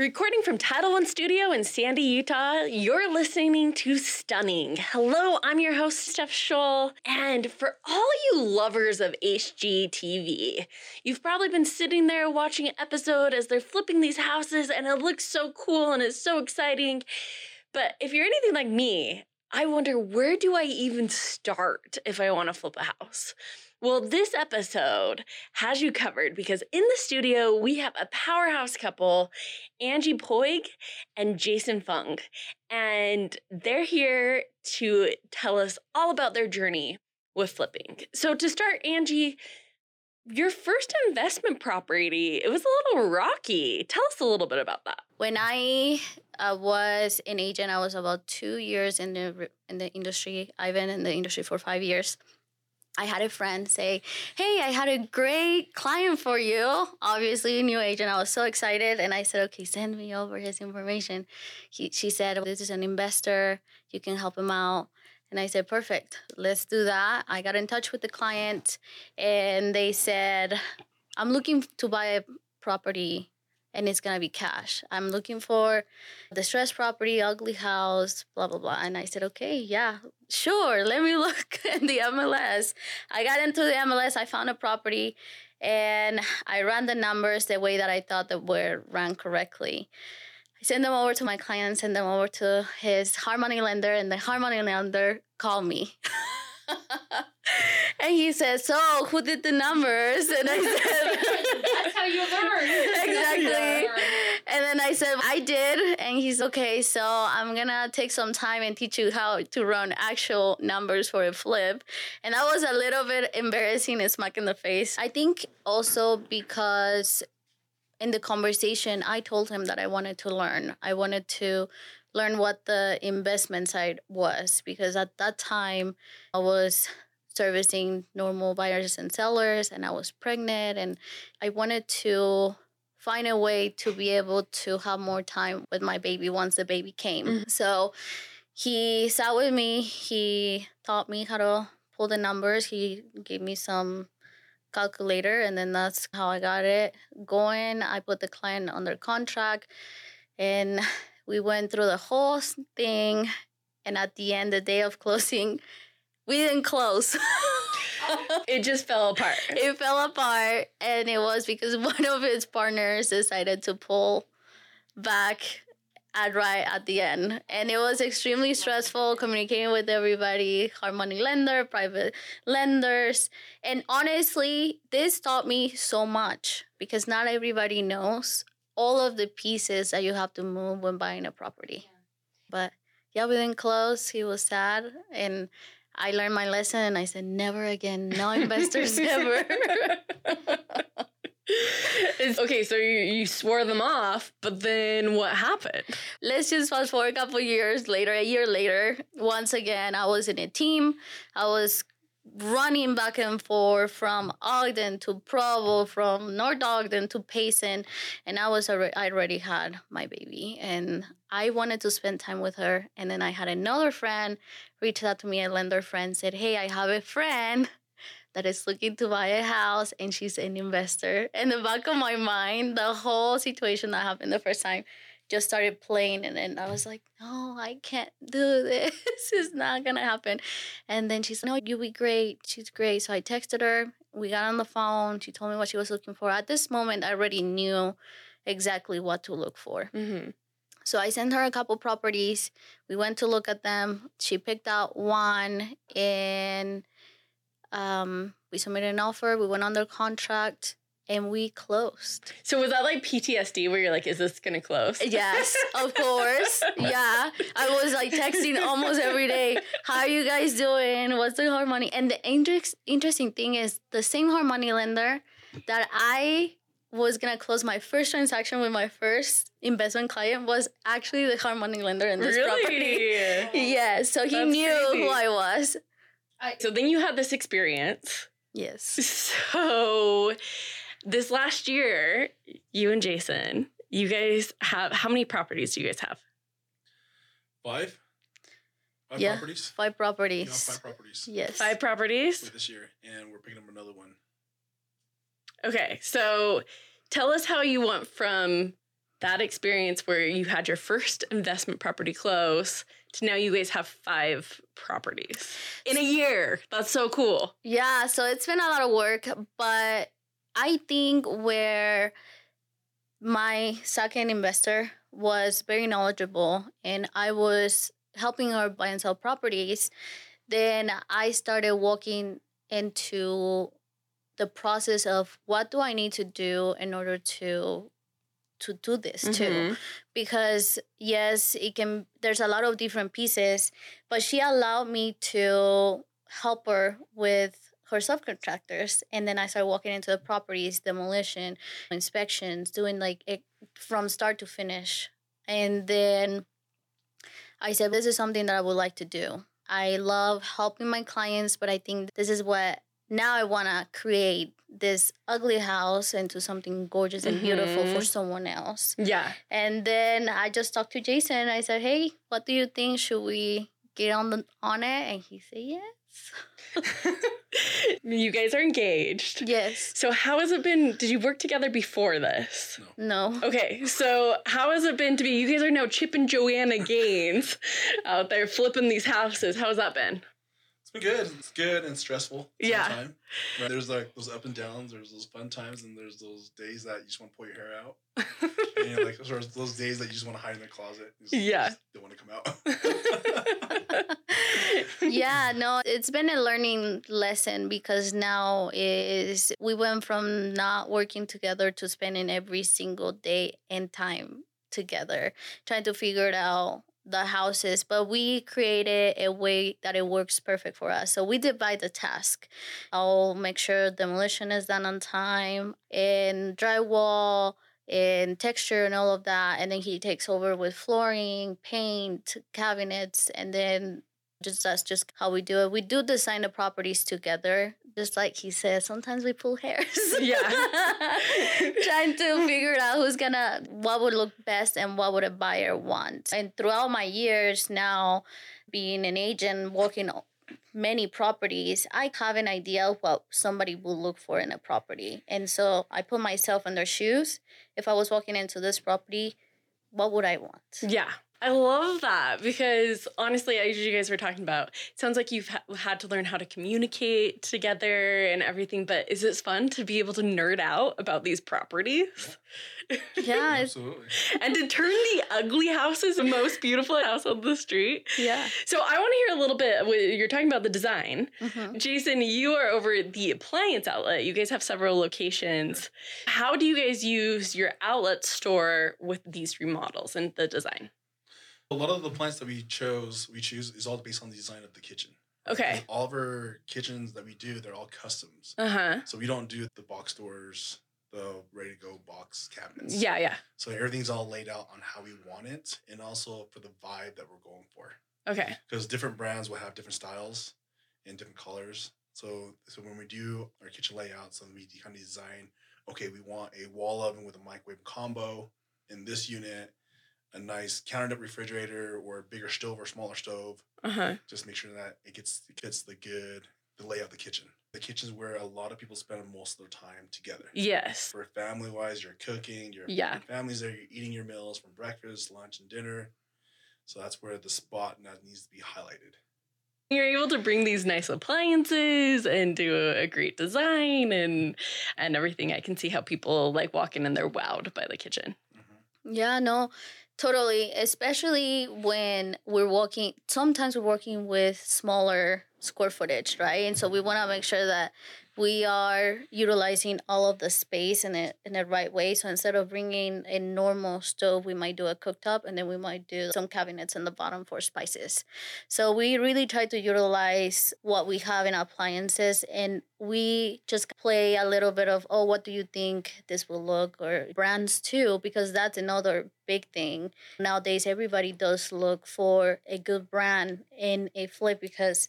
Recording from Title One Studio in Sandy, Utah, you're listening to Stunning. Hello, I'm your host, Steph Scholl. And for all you lovers of HGTV, you've probably been sitting there watching an episode as they're flipping these houses, and it looks so cool and it's so exciting. But if you're anything like me, I wonder where do I even start if I want to flip a house? Well, this episode has you covered because in the studio we have a powerhouse couple, Angie Puig and Jason Phung. And they're here to tell us all about their journey with flipping. So, to start, Angie, your first investment property, it was a little rocky. Tell us a little bit about that. When I uh, was an agent, I was about two years in the in the industry. I've been in the industry for five years. I had a friend say, Hey, I had a great client for you. Obviously, a new agent. I was so excited. And I said, Okay, send me over his information. He, she said, This is an investor. You can help him out. And I said, Perfect. Let's do that. I got in touch with the client and they said, I'm looking to buy a property and it's gonna be cash. I'm looking for distressed property, ugly house, blah blah blah. And I said, okay, yeah, sure. Let me look in the MLS. I got into the MLS. I found a property, and I ran the numbers the way that I thought that were ran correctly. I sent them over to my client, sent them over to his hard money lender, and the hard money lender called me. and he said, "So, who did the numbers?" And I said, "That's how you learn." exactly. And then I said, "I did," and he's okay. So I'm gonna take some time and teach you how to run actual numbers for a flip. And that was a little bit embarrassing and smack in the face. I think also because in the conversation, I told him that I wanted to learn. I wanted to learn what the investment side was because at that time I was servicing normal buyers and sellers and I was pregnant and I wanted to find a way to be able to have more time with my baby once the baby came. Mm-hmm. So he sat with me, he taught me how to pull the numbers, he gave me some calculator and then that's how I got it going. I put the client under contract and we went through the whole thing, and at the end, the day of closing, we didn't close. it just fell apart. It fell apart, and it was because one of his partners decided to pull back at right at the end and it was extremely stressful communicating with everybody hard money lender private lenders and honestly this taught me so much because not everybody knows all of the pieces that you have to move when buying a property. Yeah. But yeah, we didn't close. He was sad. And I learned my lesson and I said, never again. No investors ever. okay, so you, you swore them off, but then what happened? Let's just fast forward a couple years later, a year later. Once again, I was in a team. I was running back and forth from Ogden to Provo, from North Ogden to Payson, and I was already I already had my baby, and I wanted to spend time with her. And then I had another friend reach out to me, a lender friend, said, "Hey, I have a friend." That is looking to buy a house and she's an investor. In the back of my mind, the whole situation that happened the first time just started playing and then I was like, no, I can't do this. it's not gonna happen. And then she said, no, you'll be great. She's great. So I texted her. We got on the phone. She told me what she was looking for. At this moment, I already knew exactly what to look for. Mm-hmm. So I sent her a couple properties. We went to look at them. She picked out one and um, we submitted an offer. We went under contract and we closed. So was that like PTSD where you're like, is this gonna close? Yes, of course. yeah. I was like texting almost every day. How are you guys doing? What's the hard money? And the inter- interesting thing is the same hard money lender that I was gonna close my first transaction with my first investment client was actually the hard money lender in this really? property. yeah, so he That's knew crazy. who I was. So then you had this experience. Yes. So this last year, you and Jason, you guys have how many properties do you guys have? Five. Five yeah, properties. Five properties. Yeah, five properties. Yes. Five properties this year, and we're picking up another one. Okay, so tell us how you went from that experience where you had your first investment property close to now you guys have five properties in a year. That's so cool. Yeah, so it's been a lot of work, but I think where my second investor was very knowledgeable and I was helping her buy and sell properties, then I started walking into the process of what do I need to do in order to to do this too Mhm. because yes it can there's a lot of different pieces but she allowed me to help her with her subcontractors and then i started walking into the properties demolition inspections doing like it from start to finish and then i said this is something that i would like to do i love helping my clients but i think this is what now i want to create this ugly house into something gorgeous and beautiful for Mhm. someone else Yeah. and then I just talked to Jason. I said, "Hey, what do you think? Should we get on the on it?" And he said, "Yes, you guys are engaged. yes, So how has it been? Did you work together before this? no." Okay, so how has it been to be? You guys are now Chip and Joanna Gaines out there flipping these houses. How has that been? It's been good. It's good and stressful. at Yeah. Time. Right? There's like those up and downs. There's those fun times, and there's those days that you just want to pull your hair out. and you know, like there's those days that you just want to hide in the closet. Just, Yeah. just don't want to come out. yeah, no, it's been a learning lesson because now is we went from not working together to spending every single day and time together, trying to figure it out the houses, but we created a way that it works perfect for us. So we divide the task. I'll make sure demolition is done on time and drywall and texture and all of that. And then he takes over with flooring, paint, cabinets, and then just that's just how we do it. We do design the properties together. Just like he said, sometimes we pull hairs. Yeah. Trying to figure out who's gonna what would look best and what would a buyer want. And throughout my years now being an agent working many properties, I have an idea of what somebody will look for in a property. And so I put myself in their shoes. If I was walking into this property, what would I want? Yeah. I love that because honestly, as you guys were talking about, it sounds like you've ha- had to learn how to communicate together and everything. But is it fun to be able to nerd out about these properties Yeah, it's, Absolutely. and to turn the ugly houses the most beautiful house on the street? yeah. So I want to hear a little bit. wi- You're talking about the design. Mhm. Jason, you are over at the appliance outlet. You guys have several locations. How do you guys use your outlet store with these remodels and the design? A lot of the plants that we chose, we choose, is all based on the design of the kitchen. Okay. All of our kitchens that we do, they're all customs. Uh huh. So we don't do the box doors, the ready to go box cabinets. Yeah, yeah. So everything's all laid out on how we want it and also for the vibe that we're going for. Okay. Because different brands will have different styles and different colors. So so when we do our kitchen layouts and we kind of design, okay, we want a wall oven with a microwave combo in this unit, a nice countertop refrigerator or a bigger stove or smaller stove. Uh huh. Just make sure that it gets it gets the good the layout of the kitchen. The kitchen's where a lot of people spend most of their time together. Yes. For family wise, you're cooking, your Yeah. your family's there, you're eating your meals from breakfast, lunch, and dinner. So that's where the spot now needs to be highlighted. You're able to bring these nice appliances and do a, a great design and and everything. I can see how people like walking in they're wowed by the kitchen. Mhm. Yeah, no, totally. Especially when we're working, sometimes we're working with smaller square footage, right? And so we want to make sure that we are utilizing all of the space in it in the right way. So instead of bringing a normal stove, we might do a cooktop, and then we might do some cabinets in the bottom for spices. So we really try to utilize what we have in appliances, and we just play a little bit of, oh, what do you think this will look, or brands too, because that's another big thing nowadays. Everybody does look for a good brand in a flip because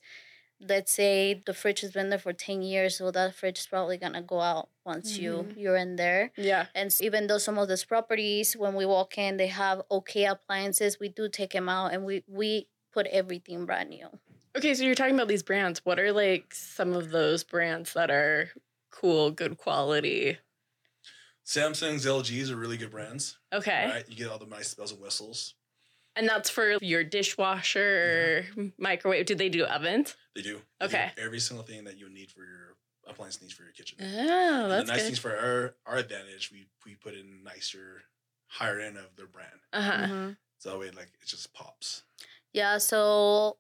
let's say the fridge has been there for 10 years so that fridge is probably going to go out once you mm-hmm. you're in there Yeah. and s- even though some of those properties when we walk in they have okay appliances we do take them out and we we put everything brand new Okay, so you're talking about these brands. What are like some of those brands that are cool, good quality? Samsung's, LGs are really good brands. Okay. Right, you get all the nice bells and whistles. And that's for your dishwasher, mm-hmm. microwave. Do they do ovens? They do. They do Okay. every single thing that you need for your appliance needs for your kitchen. Oh, And that's the nice good. things for our our advantage, we we put in nicer, higher end of their brand. Uh huh. Mhm. So that way, like it just pops. Yeah, so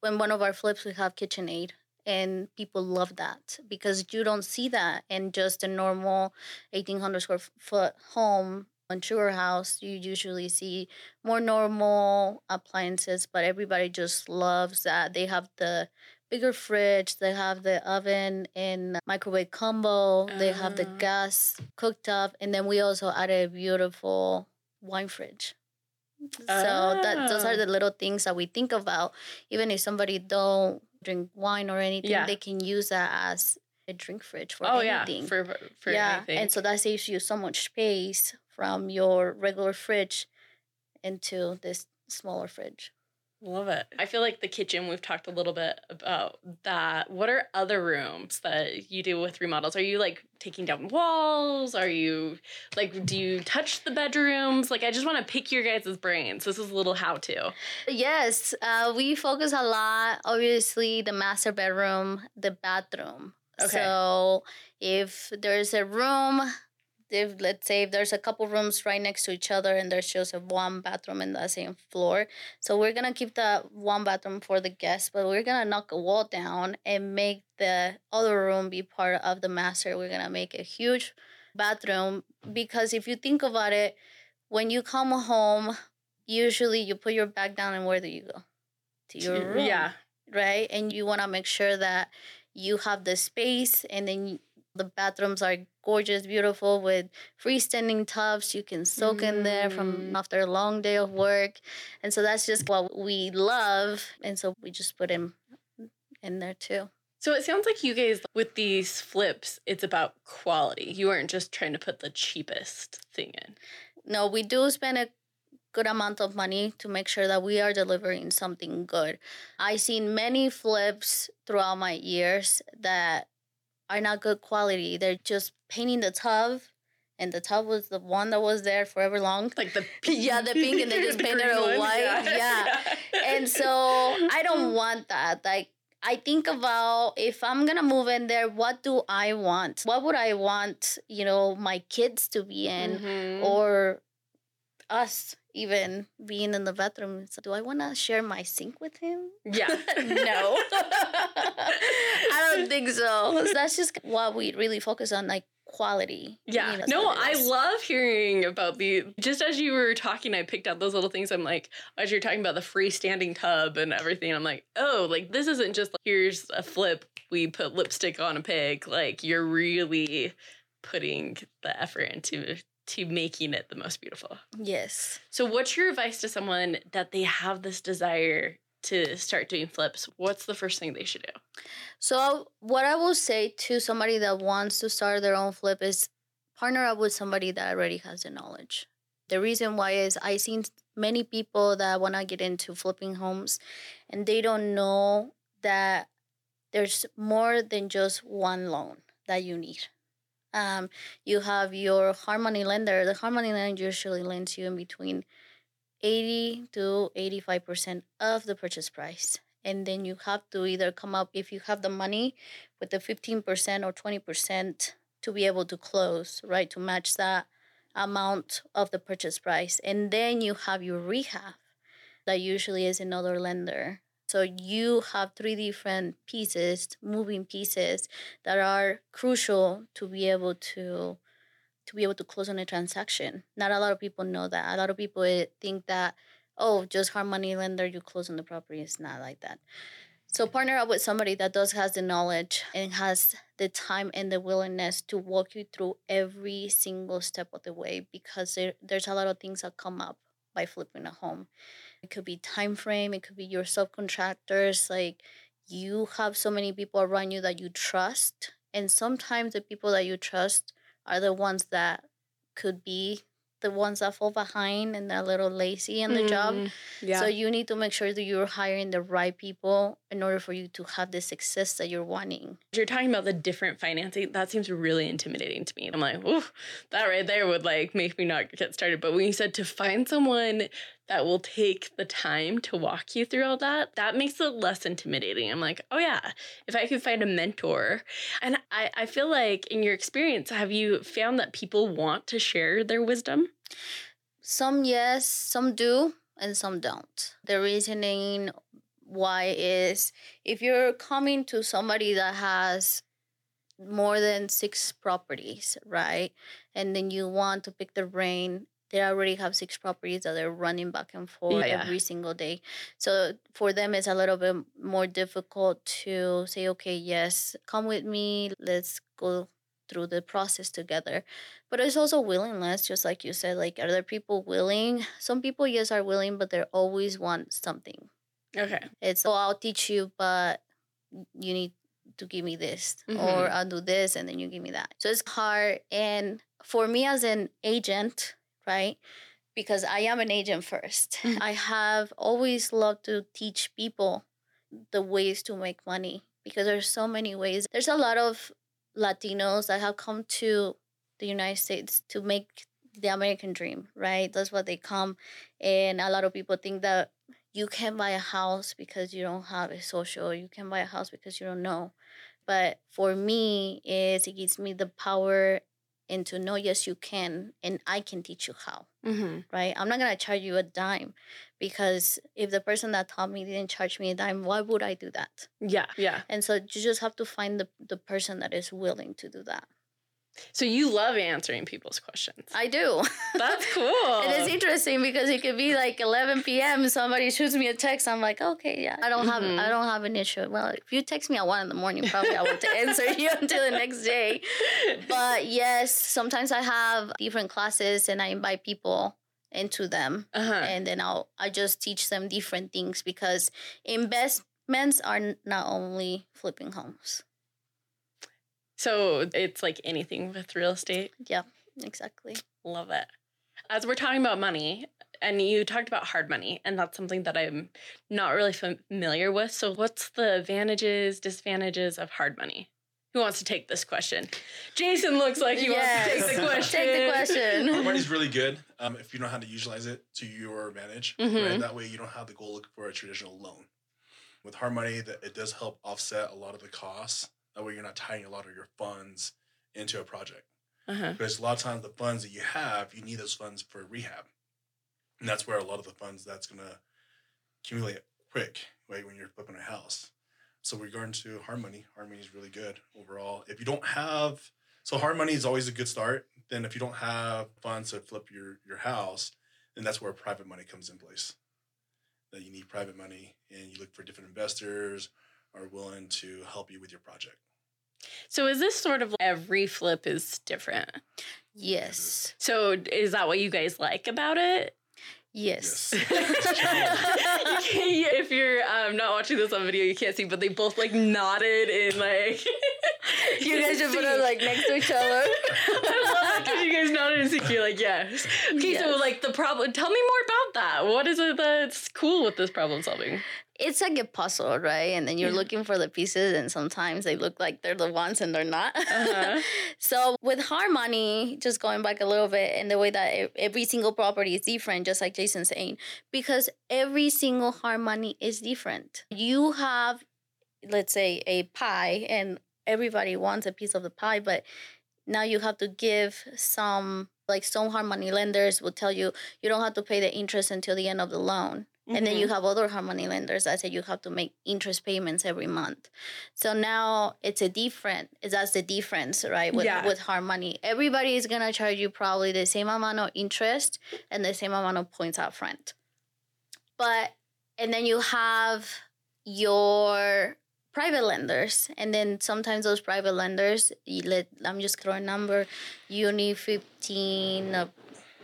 when one of our flips, we have KitchenAid, and people love that because you don't see that in just a normal 1800 square foot home on Sugar House. You usually see more normal appliances, but everybody just loves that. They have the bigger fridge, they have the oven and microwave combo, they have the Ah. gas cooktop, and then we also added a beautiful wine fridge. So that those are Ah. the little things that we think about. Even if somebody don't drink wine or anything, Yeah. they can use that as a drink fridge for Oh anything. yeah, for for yeah, anything. and so that saves you so much space from your regular fridge into this smaller fridge. Love it. I feel like the kitchen, we've talked a little bit about that. What are other rooms that you do with remodels? Are you like taking down walls? Are you like, do you touch the bedrooms? Like, I just want to pick your guys' brains. This is a little how to. Yes, uh, we focus a lot. Obviously, the master bedroom, the bathroom. Okay. So if there's a room, if let's say if there's a couple rooms right next to each other and there's just a one bathroom in the same floor, so we're gonna keep the one bathroom for the guests, but we're gonna knock a wall down and make the other room be part of the master. We're gonna make a huge bathroom because if you think about it, when you come home, usually you put your bag down and where do you go? To your room Yeah. right? And you want to make sure that you have the space and then the bathrooms are gorgeous, beautiful with freestanding tubs. You can soak in there from Mm. after a long day of work. And so that's just what we love. And so we just put him in there too. So it sounds like you guys, with these flips, it's about quality. You aren't just trying to put the cheapest thing in. No, we do spend a good amount of money to make sure that we are delivering something good. I've seen many flips throughout my years that are not good quality. They're just painting the tub, and the tub was the one that was there forever long. Like the pink. Yeah, the pink and they just the painted it one. white. Yeah. And so I don't want that. Like, I think about if I'm gonna move in there, what do I want? What would I want, you know, my kids to be in? Mhm. or us even being in the bathroom. So do I want to share my sink with him? yeah. no. I don't think so. So That's just what we really focus on, like quality. Yeah. You know, no, I love hearing about the just as you were talking, I picked out those little things. I'm like, as you're talking about the freestanding tub and everything, I'm like, oh, like this isn't just like, here's a flip, we put lipstick on a pig. Like you're really putting the effort into to making it the most beautiful. Yes. So what's your advice to someone that they have this desire to start doing flips? What's the first thing they should do? So what I will say to somebody that wants to start their own flip is partner up with somebody that already has the knowledge. The reason why is I've seen many people that want to get into flipping homes and they don't know that there's more than just one loan that you need. Um, you have your hard money lender. The hard money lender usually lends you in between 80 to 85% of the purchase price. And then you have to either come up, if you have the money, with the 15% or 20% to be able to close, right? To match that amount of the purchase price. And then you have your rehab that usually is another lender. So you have three different pieces, moving pieces that are crucial to be able to to be able to close on a transaction. Not a lot of people know that. A lot of people eh, think that oh, just hard money lender, you close on the property. It's not like that. So partner up with somebody that does has the knowledge and has the time and the willingness to walk you through every single step of the way because there, there's a lot of things that come up by flipping a home. It could be time frame, it could be your subcontractors, like you have so many people around you that you trust and sometimes the people that you trust are the ones that could be the ones that fall behind and they're a little lazy in the job. Mm, Yeah. So you need to make sure that you're hiring the right people in order for you to have the success that you're wanting. you're talking about the different financing. That seems really intimidating to me. I'm like, ooh, that right there would like make me not get started. But when you said to find someone that will take the time to walk you through all that, that makes it less intimidating. I'm like, oh yeah, if I could find a mentor. And I, I feel like in your experience, have you found that people want to share their wisdom? Some yes, some do, and some don't. The reasoning why is if you're coming to somebody that has more than six properties, right? And then you want to pick their brain. They already have six properties that they're running back and forth Yeah. every single day. So for them, it's a little bit more difficult to say, okay, yes, come with me. Let's go through the process together. But it's also willingness, just like you said. Like, are there people willing? Some people, yes, are willing, but they always want something. Okay. It's, oh, I'll teach you, but you need to give me this, or Mhm. I'll do this, and then you give me that. So it's hard. And for me as an agent, right? Because I am an agent 1st Mhm. I have always loved to teach people the ways to make money because there's so many ways. There's a lot of Latinos that have come to the United States to make the American dream, right? That's what they come. And a lot of people think that you can buy a house because you don't have a social, you can buy a house because you don't know. But for me, is it gives me the power and to know yes you can and I can teach you how Mm-hmm. right? I'm not gonna charge you a dime because if the person that taught me didn't charge me a dime, why would I do that? Yeah. Yeah. And so you just have to find the, the person that is willing to do that. So you love answering people's questions. I do. That's cool. it's interesting because it could be like 11 p.m. Somebody shoots me a text. I'm like, okay, yeah, I don't have Mhm. I don't have an issue. Well, if you text me at one in the morning, probably I won't answer you until the next day. But yes, sometimes I have different classes and I invite people into them. uh-huh. and then I'll I just teach them different things because investments are not only flipping homes. So it's like anything with real estate. Yeah, exactly. Love it. As we're talking about money, and you talked about hard money, and that's something that I'm not really familiar with. So, what's the advantages, disadvantages of hard money? Who wants to take this question? Jason looks like he wants to take the question. Take the Hard question. money's really good um, if you know how to utilize it to your advantage. Mhm. Right? That way you don't have to go look for a traditional loan. With hard money, that it does help offset a lot of the costs. That way you're not tying a lot of your funds into a project. Uh-huh. Because a lot of times the funds that you have, you need those funds for rehab. And that's where a lot of the funds that's gonna accumulate quick, right, when you're flipping a house. So regarding to hard money, hard money is really good overall. If you don't have so hard money is always a good start. Then if you don't have funds to flip your your house, then that's where private money comes in place. That you need private money and you look for different investors are willing to help you with your project. So, is this sort of every flip is different? Yes. So, is that what you guys like about it? Yes. You if you're um, not watching this on video, you can't see, but they both like nodded in like. you guys should put it like next to each other. I love it because you guys nodded in sync. You're like, yes. Okay, so like the problem. Tell me more about that. What is it that's cool with this problem solving? It's like a puzzle, right? And then you're Yeah. looking for the pieces, and sometimes they look like they're the ones and they're not. Uh-huh. so with hard money, just going back a little bit, and the way that every single property is different, just like Jason's saying, because every single hard money is different. You have, let's say, a pie, and everybody wants a piece of the pie, but now you have to give some like some hard money lenders will tell you you don't have to pay the interest until the end of the loan and then you mm-hmm. have other hard money lenders that say you have to make interest payments every month. So now it's a different. That's the difference, right? With Yeah. with hard money, everybody is gonna charge you probably the same amount of interest and the same amount of points up front. But and then you have your private lenders, and then sometimes those private lenders, let I'm just throwing a number, you need fifteen. Uh,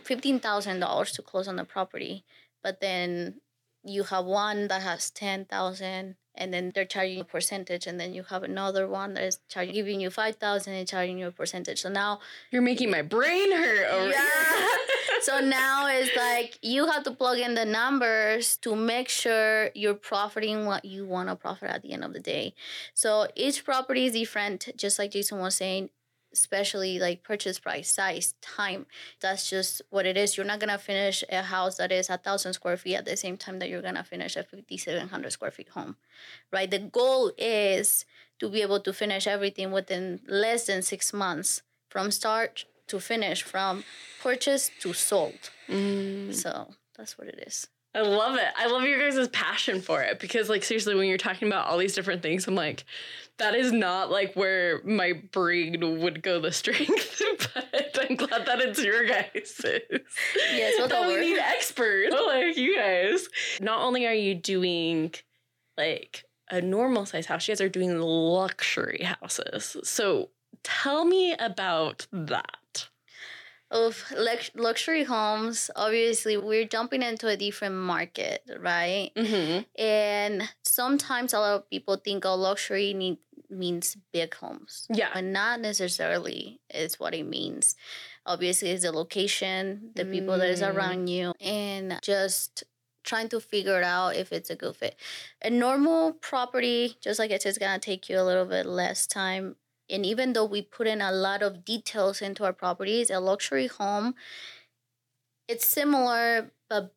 fifteen thousand dollars to close on the property, but then you have one that has ten thousand, and then they're charging a percentage, and then you have another one that is charging giving you five thousand and charging you a percentage. So now, You're making my brain hurt over Yeah. so now it's like you have to plug in the numbers to make sure you're profiting what you want to profit at the end of the day. So each property is different, just like Jason was saying, especially like purchase price, size, time. That's just what it is. You're not gonna finish a house that is a thousand square feet at the same time that you're gonna finish a fifty seven hundred square feet home. Right? The goal is to be able to finish everything within less than six months from start to finish, from purchase to sold. Mm. So that's what it is. I love it. I love your guys' passion for it because, like, seriously, when you're talking about all these different things, I'm like, that is not like where my brain would go the strength. but I'm glad that it's your guys'. Yes, we'll that we need experts like you guys. Not only are you doing like a normal size house, you guys are doing luxury houses. So tell me about that. Of lux- luxury homes, obviously, we're jumping into a different market, right? Mm-hmm. And sometimes a lot of people think oh, luxury need, means big homes. Yeah. But not necessarily is what it means. Obviously, it's the location, the people that is Mm. around you, and just trying to figure out if it's a good fit. A normal property, just like it is gonna take you a little bit less time. And even though we put in a lot of details into our properties, a luxury home, it's similar but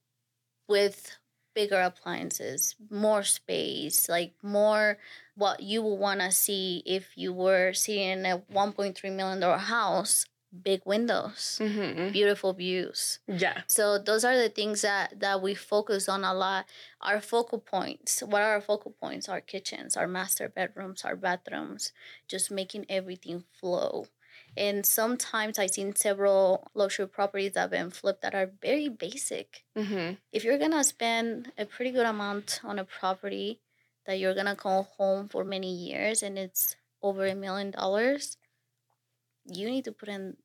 with bigger appliances, more space, like more what you would want to see if you were in a 1.3 million dollar house, big windows, Mm-hmm. beautiful views. Yeah. So those are the things that that we focus on a lot. Our focal points. What are our focal points? Our kitchens, our master bedrooms, our bathrooms, just making everything flow. And sometimes I've seen several luxury properties that have been flipped that are very basic Mm-hmm. if you're gonna spend a pretty good amount on a property that you're gonna call home for many years and it's over a million dollars, you need to put in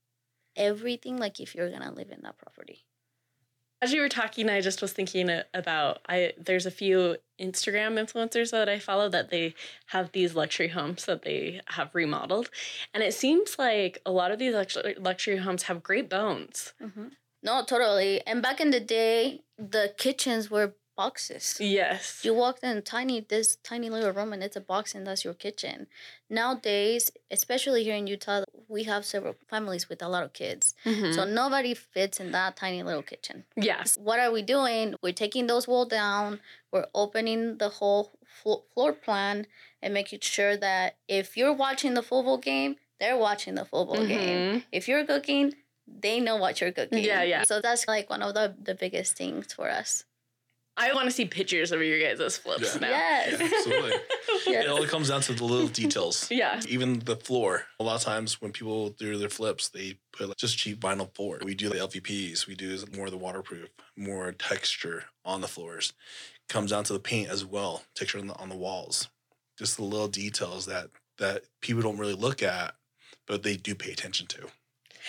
everything like if you're gonna live in that property. As you were talking, I just was thinking about I. There's a few Instagram influencers that I follow that they have these luxury homes that they have remodeled, and it seems like a lot of these luxury luxury homes have great bones. Mm-hmm. No, totally. And back in the day, the kitchens were boxes. Yes. You walked in tiny this tiny little room and it's a box and that's your kitchen. Nowadays, especially here in Utah, we have several families with a lot of kids. Mhm. So nobody fits in that tiny little kitchen. yes. What are we doing? We're taking those walls down. We're opening the whole flo- floor plan and making sure that if you're watching the football game, they're watching the football game. Mhm. If you're cooking, they know what you're cooking. Yeah, yeah. So that's like one of the, the biggest things for us. I want to see pictures of your guys' flips Yeah. now. Yes. Yeah, absolutely. Yes. It all comes down to the little details. Yeah. Even the floor. A lot of times when people do their flips, they put like just cheap vinyl floor. We do the LVPs. We do more of the waterproof, more texture on the floors. Comes down to the paint as well, texture on the, on the walls. Just the little details that that people don't really look at, but they do pay attention to.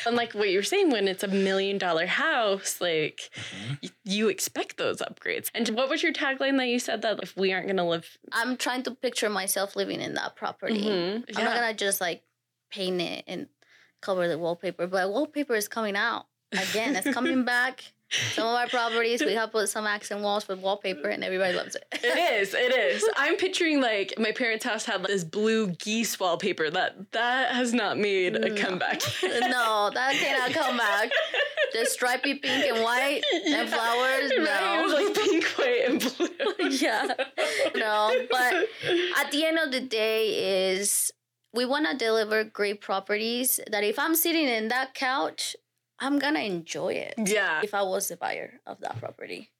And like what you were saying, when it's a million dollar house, like Mhm. y- you expect those upgrades. And what was your tagline that you said that if we aren't going to live? I'm trying to picture myself living in that property. Mhm. I'm not gonna just like paint it and cover the wallpaper, but wallpaper is coming out again. It's coming back. Some of our properties we have put some accent walls with wallpaper, and everybody loves it. It is. It is. I'm picturing like my parents' house had this blue geese wallpaper. That that has not made a No. comeback. no, that cannot come back. The stripy pink and white and flowers. Right? It was No. like pink, white, and blue. yeah. No, but at the end of the day is we want to deliver great properties that if I'm sitting in that couch, I'm gonna enjoy it. yeah. If I was the buyer of that property.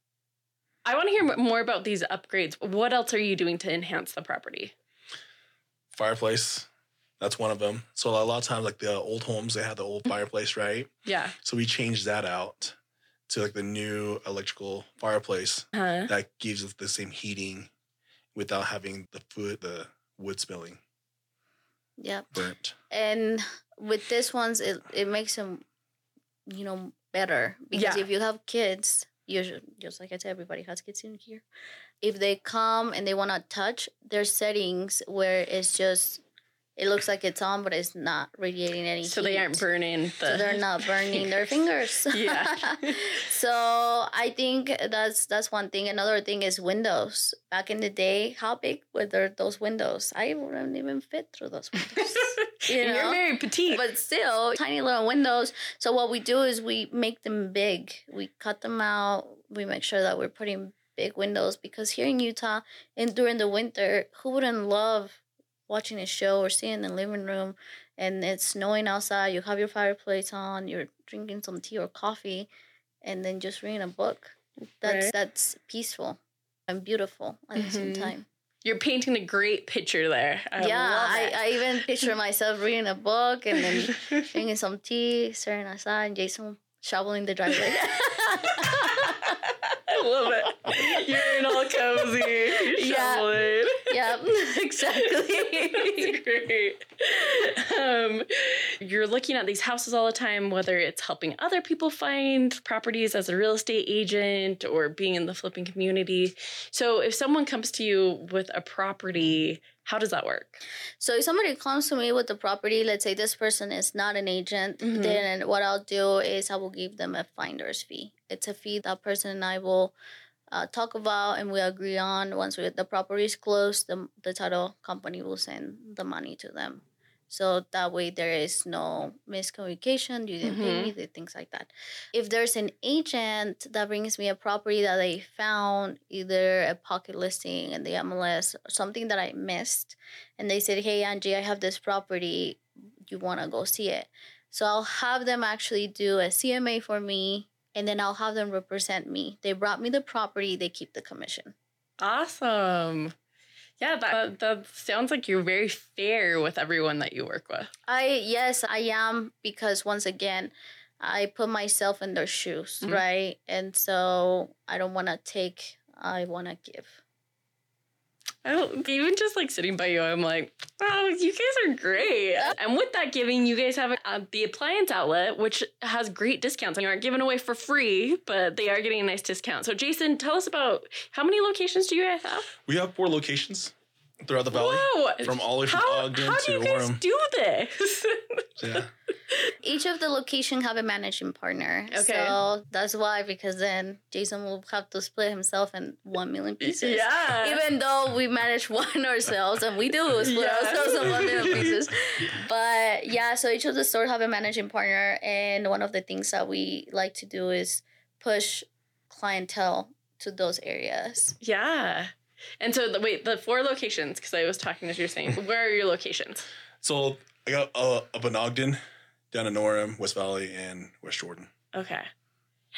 I want to hear more about these upgrades. What else are you doing to enhance the property? Fireplace. That's one of them. So a lot of times, like the old homes, they have the old mm-hmm. fireplace, right? Yeah. So we changed that out to like the new electrical fireplace Huh? that gives us the same heating without having the food, the wood smelling Yep. burnt. And with this ones, it, it makes them, you know, better because Yeah. if you have kids, usually just like I said, everybody has kids in here. If they come and they want to touch, there's settings where it's just it looks like it's on, but it's not radiating any So they aren't burning the. So they're not burning their fingers. Yeah. so I think that's that's one thing. Another thing is windows. Back in the day, how big were those windows? I wouldn't even fit through those windows. you and know? you're very petite. but still tiny little windows so what we do is we make them big we cut them out we make sure that we're putting big windows because here in utah and during the winter who wouldn't love watching a show or sitting in the living room and it's snowing outside you have your fireplace on you're drinking some tea or coffee and then just reading a book that's Right. that's peaceful and beautiful at the same Mhm. time You're painting a great picture there. I yeah love I, it. I even picture myself reading a book and then drinking some tea, staring outside, and Jason shoveling the driveway. I love it. You're in all cozy. You're Yeah. yep, exactly. That's great. Um, you're looking at these houses all the time, whether it's helping other people find properties as a real estate agent or being in the flipping community. So, if someone comes to you with a property, how does that work? So if somebody comes to me with a property, let's say this person is not an agent, Mhm. then what I'll do is I will give them a finder's fee. It's a fee that person and I will uh, talk about and we agree on. Once we, the property is closed, the, the title company will send the money to them. So that way there is no miscommunication, you didn't pay me, the things like that. If there's an agent that brings me a property that they found, either a pocket listing in the MLS, or something that I missed, and they said, Hey, Angie, I have this property. You want to go see it? So I'll have them actually do a CMA for me, and then I'll have them represent me. They brought me the property, they keep the commission. Awesome. Yeah, that, that sounds like you're very fair with everyone that you work with. I, yes, I am, because once again, I put myself in their shoes, Mhm. right? And so I don't want to take, I want to give. I don't, even just like sitting by you, I'm like, oh, you guys are great. And with that giving, you guys have uh, the appliance outlet, which has great discounts. And you aren't giving away for free, but they are getting a nice discount. So, Jason, tell us about how many locations do you guys have? We have four locations throughout the valley, Whoa! from all the way from how, Ogden how do to you guys Orem. do this? Yeah. Each of the location have a managing partner. Okay. So that's why, because then Jason will have to split himself in one million pieces. yeah. Even though we manage one ourselves and we do split Yeah. ourselves in one million pieces. But yeah, so each of the stores have a managing partner. And one of the things that we like to do is push clientele to those areas. yeah. And so, the, wait, the four locations, because I was talking as you're saying, where are your locations? So I got uh, up in Ogden, down in Orem, West Valley, and West Jordan. Okay.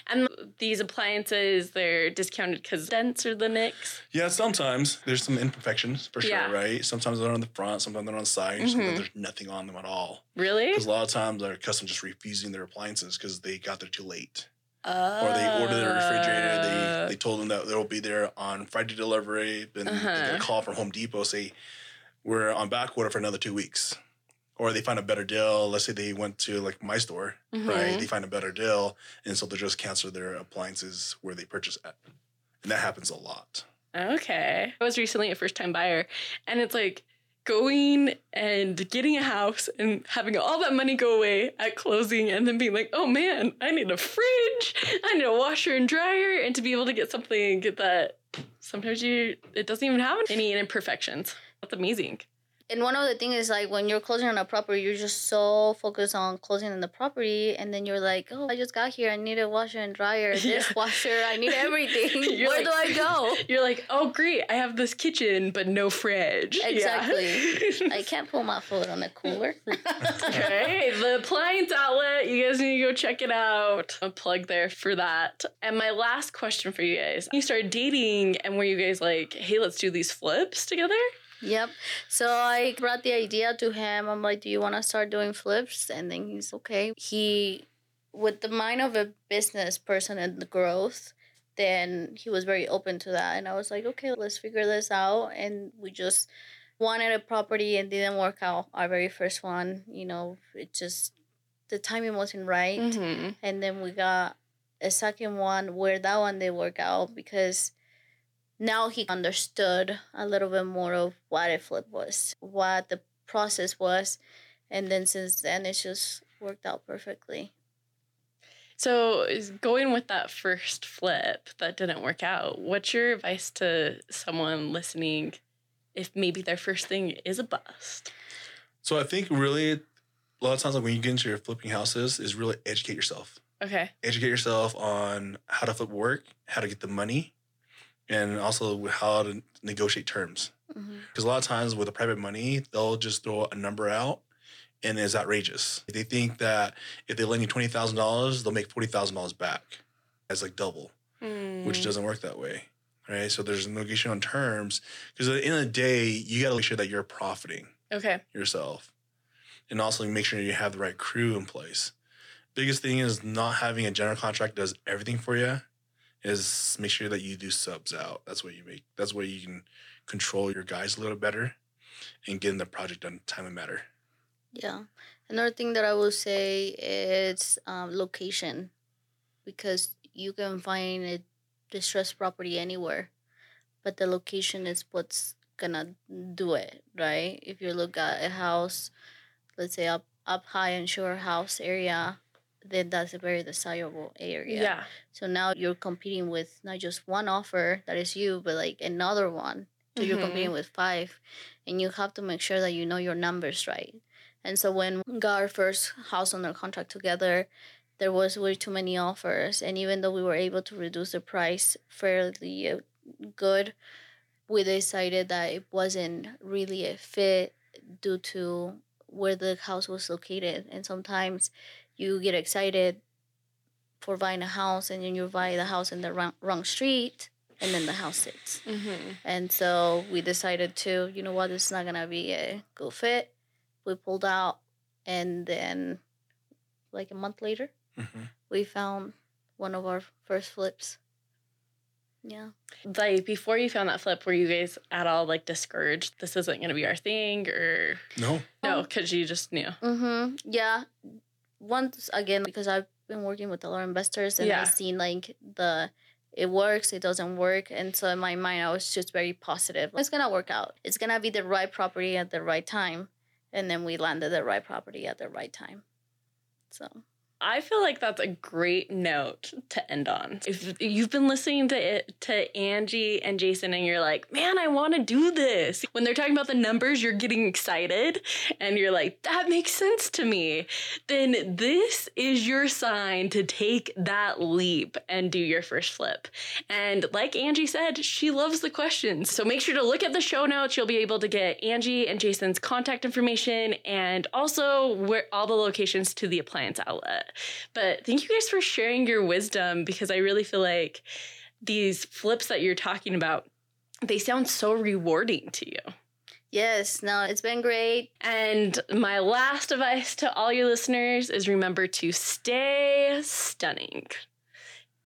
And these appliances, they're discounted because dents are the mix. Yeah, sometimes there's some imperfections for sure, Yeah. right? Sometimes they're on the front, sometimes they're on the side, Mhm. sometimes there's nothing on them at all. Really? Because a lot of times our customers just refusing their appliances because they got there too late. Uh, or they ordered their refrigerator. They they told them that they'll be there on Friday delivery. Then they get Uh-huh. a call from Home Depot say we're on back order for another two weeks. Or they find a better deal. Let's say they went to like my store, right? Mhm. They find a better deal, and so they'll just cancel their appliances where they purchase at, and that happens a lot. Okay. I was recently a first time buyer, and it's like going and getting a house and having all that money go away at closing and then being like, oh man, I need a fridge, I need a washer and dryer, and to be able to get something that sometimes you it doesn't even have any imperfections. That's amazing. And one of the things is like when you're closing on a property, you're just so focused on closing on the property, and then you're like, "Oh, I just got here. I need a washer and dryer, Yeah. dishwasher. I need everything. Where like- do I go?" You're like, oh great, I have this kitchen but no fridge. Yeah. Exactly. I can't put my food on the cooler. okay, the appliance outlet. You guys need to go check it out. A plug there for that. And my last question for you guys: You started dating, and were you guys like, "Hey, let's do these flips together"? Yep. So I brought the idea to him. I'm like, "Do you want to start doing flips?" And then he's okay. He, with the mind of a business person and the growth, then he was very open to that. And I was like, "Okay, let's figure this out." And we just wanted a property and didn't work out. Our very first one, you know, it just the timing wasn't right Mm-hmm. and then we got a second one where that one did work out because now he understood a little bit more of what a flip was what the process was. And then since then, it's just worked out perfectly. So, is going with that first flip that didn't work out, what's your advice to someone listening if maybe their first thing is a bust? So I think really a lot of times like when you get into your flipping houses is really educate yourself. Okay. Educate yourself on how to flip work, how to get the money, and also how to negotiate terms. Because a lot of times with the private money, they'll just throw a number out and it's outrageous. They think that if they lend you twenty thousand dollars, they'll make forty thousand dollars back. as like double, which Mm. doesn't work that way. Right. So there's a negotiation on terms. Because at the end of the day, you gotta make sure that you're profiting Okay. yourself. And also make sure you have the right crew in place. Biggest thing is not having a general contract does everything for you. Is make sure that you do subs out. That's what you make. That's where you can control your guys a little better and getting the project done time and matter. Yeah. Another thing that I will say is um, location, because you can find a distressed property anywhere, but the location is what's gonna do it, right? If you look at a house, let's say up up high in Sugar House area, then that's a very desirable area. Yeah. So now you're competing with not just one offer that is you, but like another one. So you're Mhm. competing with five, and you have to make sure that you know your numbers right. And so when we got our first house under contract together, there was way too many offers, and even though we were able to reduce the price fairly uh, good, we decided that it wasn't really a fit due to where the house was located. And sometimes you get excited for buying a house and then you buy the house in the wrong, wrong street and then the house sits. Mm-hmm. And so we decided to, you know what, this is not gonna be a good fit. We pulled out and then like a month later we found one of our first flips. Yeah. Like before you found that flip, were you guys at all like discouraged? This isn't going to be our thing, or No. no? Because you just knew. Mm-hmm. Yeah. Once again, because I've been working with a lot of investors and Yeah. I've seen like the it works, it doesn't work. And so in my mind I was just very positive. It's gonna work out. It's gonna be the right property at the right time. And then we landed the right property at the right time. So I feel like that's a great note to end on. If you've been listening to it, to Angie and Jason and you're like, "Man, I want to do this." When they're talking about the numbers, you're getting excited and you're like, "That makes sense to me." Then this is your sign to take that leap and do your first flip. And like Angie said, she loves the questions. So make sure to look at the show notes. You'll be able to get Angie and Jason's contact information and also where all the locations to the appliance outlet. But thank you guys for sharing your wisdom because I really feel like these flips that you're talking about, they sound so rewarding to you. yes, no, it's been great. And my last advice to all your listeners is remember to stay stunning.